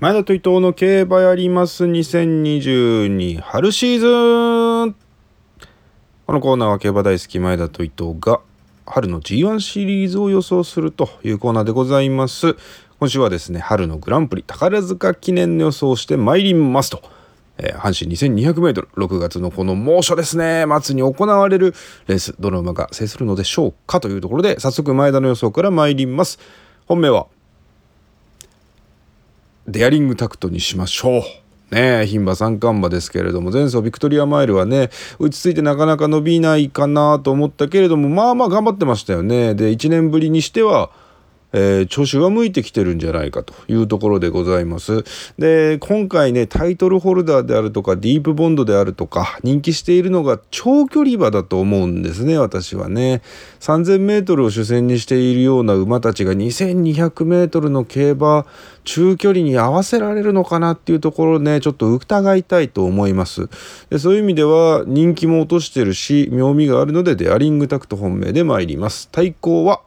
前田と伊藤の競馬やります。2022春シーズン。このコーナーは競馬大好き前田と伊藤が春の G1 シリーズを予想するというコーナーでございます。今週はですね春のグランプリ宝塚記念の予想をしてまいりますと、えー、阪神 2200m 6月のこの猛暑ですね。末に行われるレースどの馬が制するのでしょうかというところで早速前田の予想から参ります。本命はデアリングタクトにしましょう。ね牝馬三冠馬ですけれども前走ビクトリアマイルはね落ち着いてなかなか伸びないかなと思ったけれどもまあまあ頑張ってましたよねで1年ぶりにしてはえー、調子が向いてきてるんじゃないかというところでございます。で今回ねタイトルホルダーであるとかディープボンドであるとか人気しているのが長距離馬だと思うんですね私はね。3,000m を主戦にしているような馬たちが 2,200m の競馬中距離に合わせられるのかなっていうところねちょっと疑いたいと思いますでそういう意味では人気も落としてるし妙味があるのでデアリングタクト本命で参ります対抗は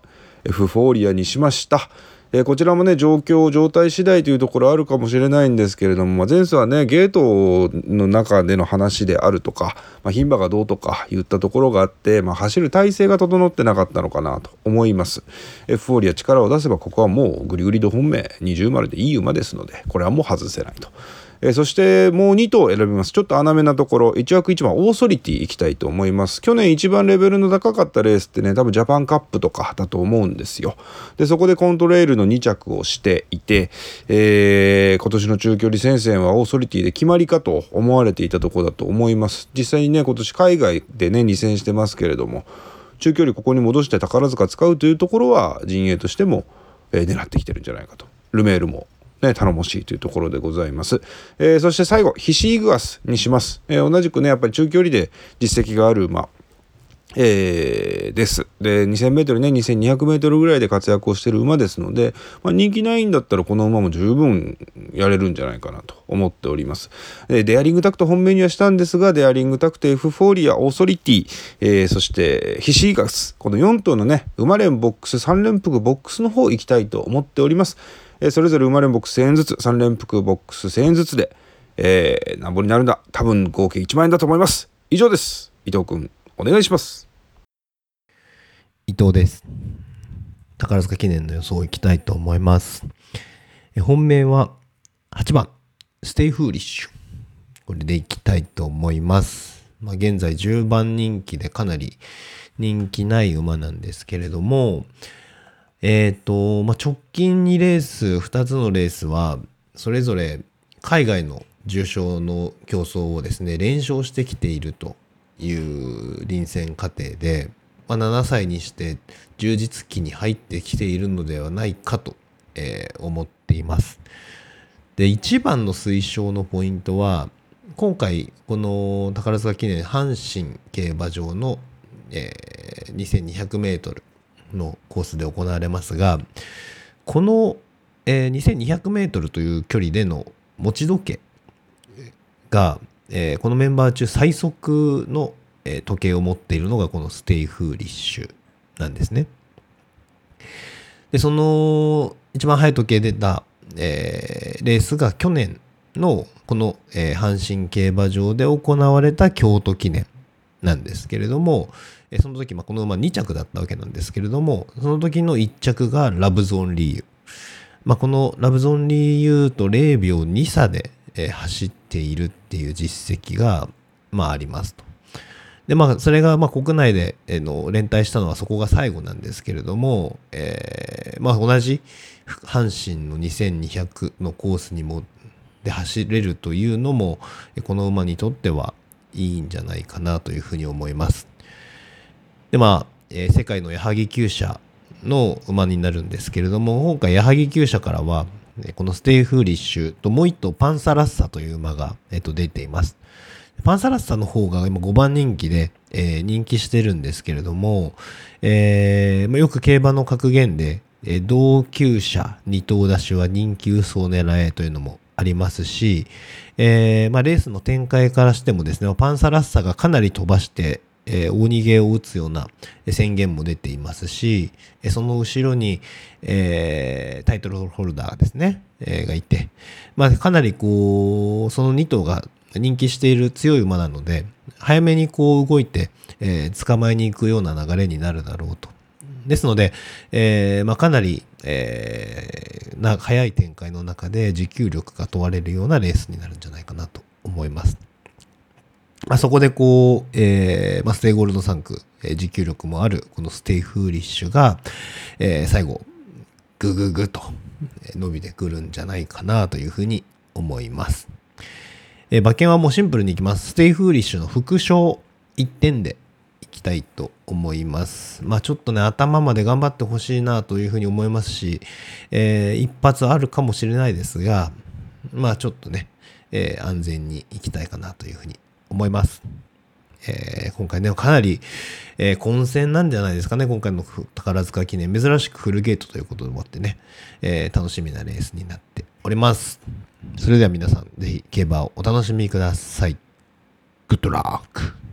フフォーリアにしました。えー、こちらもね状況状態次第というところあるかもしれないんですけれども、まあ、前走はねゲートの中での話であるとか、まあ、牝馬がどうとか言ったところがあって、まあ、走る体勢が整ってなかったのかなと思いますエフフォーリア力を出せばここはもうグリグリド本命20丸でいい馬ですのでこれはもう外せないとえー、そしてもう2頭選びます。ちょっと穴目なところ。1枠1番オーソリティいきたいと思います。去年一番レベルの高かったレースってね多分ジャパンカップとかだと思うんですよ。でそこでコントレールの2着をしていて、えー、今年の中距離戦線はオーソリティで決まりかと思われていたところだと思います。実際にね今年海外でね2戦してますけれども中距離ここに戻して宝塚使うというところは陣営としても、えー、狙ってきてるんじゃないかと。ルメールもね、頼もしいというところでございます。えー、そして最後、ヒシーグアスにします。えー、同じくね、やっぱり中距離で実績がある馬、えー、です。で、2000m ね、2200m ぐらいで活躍をしてる馬ですので、まあ、人気ないんだったらこの馬も十分やれるんじゃないかなと思っております。でデアリングタクト本命にはしたんですが、デアリングタクトエフフォーリア、オーソリティ、えー、そしてヒシイグアス、この4頭のね、馬連ボックス、3連複ボックスの方行きたいと思っております。それぞれ馬連ボックス1000円ずつ、3連複ボックス1000円ずつで、えー、なんぼになるんだ。多分合計1万円だと思います。以上です。伊藤君、お願いします。伊藤です。宝塚記念の予想いきたいと思います。え本命は8番、ステイフーリッシュ。これでいきたいと思います。まあ、現在10番人気でかなり人気ない馬なんですけれども、え、ー、と、まあ、直近2レース、2つのレースは、それぞれ海外の重賞の競争をですね、連勝してきているという臨戦過程で、まあ、7歳にして充実期に入ってきているのではないかと、えー、思っています。で、一番の推奨のポイントは、今回、この宝塚記念阪神競馬場の、えー、2200メートルのコースで行われますがこの、えー、2200メートルという距離での持ち時計が、えー、このメンバー中最速の、えー、時計を持っているのがこのステイフーリッシュなんですね。でその一番速い時計で出た、えー、レースが去年のこの、えー、阪神競馬場で行われた京都記念なんですけれども、えその時、まあ、この馬2着だったわけなんですけれども、その時の1着がラブゾーンリーユ。まあ、このラブゾーンリーユと0秒2差で、え走っているっていう実績が、まあ、ありますと。で、まあ、それが、まあ、国内で、えの連帯したのはそこが最後なんですけれども、えー、まあ、同じ阪神の2200のコースにも、で走れるというのも、この馬にとってはいいんじゃないかなというふうに思います。でまあ、えー、世界の矢作厩舎の馬になるんですけれども今回矢作厩舎からはこのステイフーリッシュともう一頭パンサラッサという馬が、えー、と出ています。パンサラッサの方が今5番人気で、えー、人気してるんですけれども、えーま、よく競馬の格言で、えー、同級者二頭出しは人気嘘を狙えというのもありますし、えーまあ、レースの展開からしてもですねパンサラッサがかなり飛ばしてえー大逃げを打つような宣言も出ていますし、その後ろに、えータイトルホルダーですね、えーがいて、まあ、かなりこう、その2頭が人気している強い馬なので、早めにこう動いて、えー捕まえに行くような流れになるだろうと。ですので、えーまあ、かなり、えーな早い展開の中で持久力が問われるようなレースになるんじゃないかなと思います。まあ、そこでこう、えーまあ、ステイゴールド産駒、えー持久力もあるこのステイフーリッシュが、えー最後、グググと伸びてくるんじゃないかなというふうに思います。え馬券はもうシンプルにいきます。ステイフーリッシュの複勝1点でいきたいと思います。まあちょっとね、頭まで頑張ってほしいなというふうに思いますし、えー一発あるかもしれないですが、まあちょっとね、えー安全にいきたいかなというふうに思います。えー今回ね、かなり、えー混戦なんじゃないですかね、今回の宝塚記念。珍しくフルゲートということでもってね、えー楽しみなレースになっております。それでは皆さん、ぜひ競馬をお楽しみください。グッドラック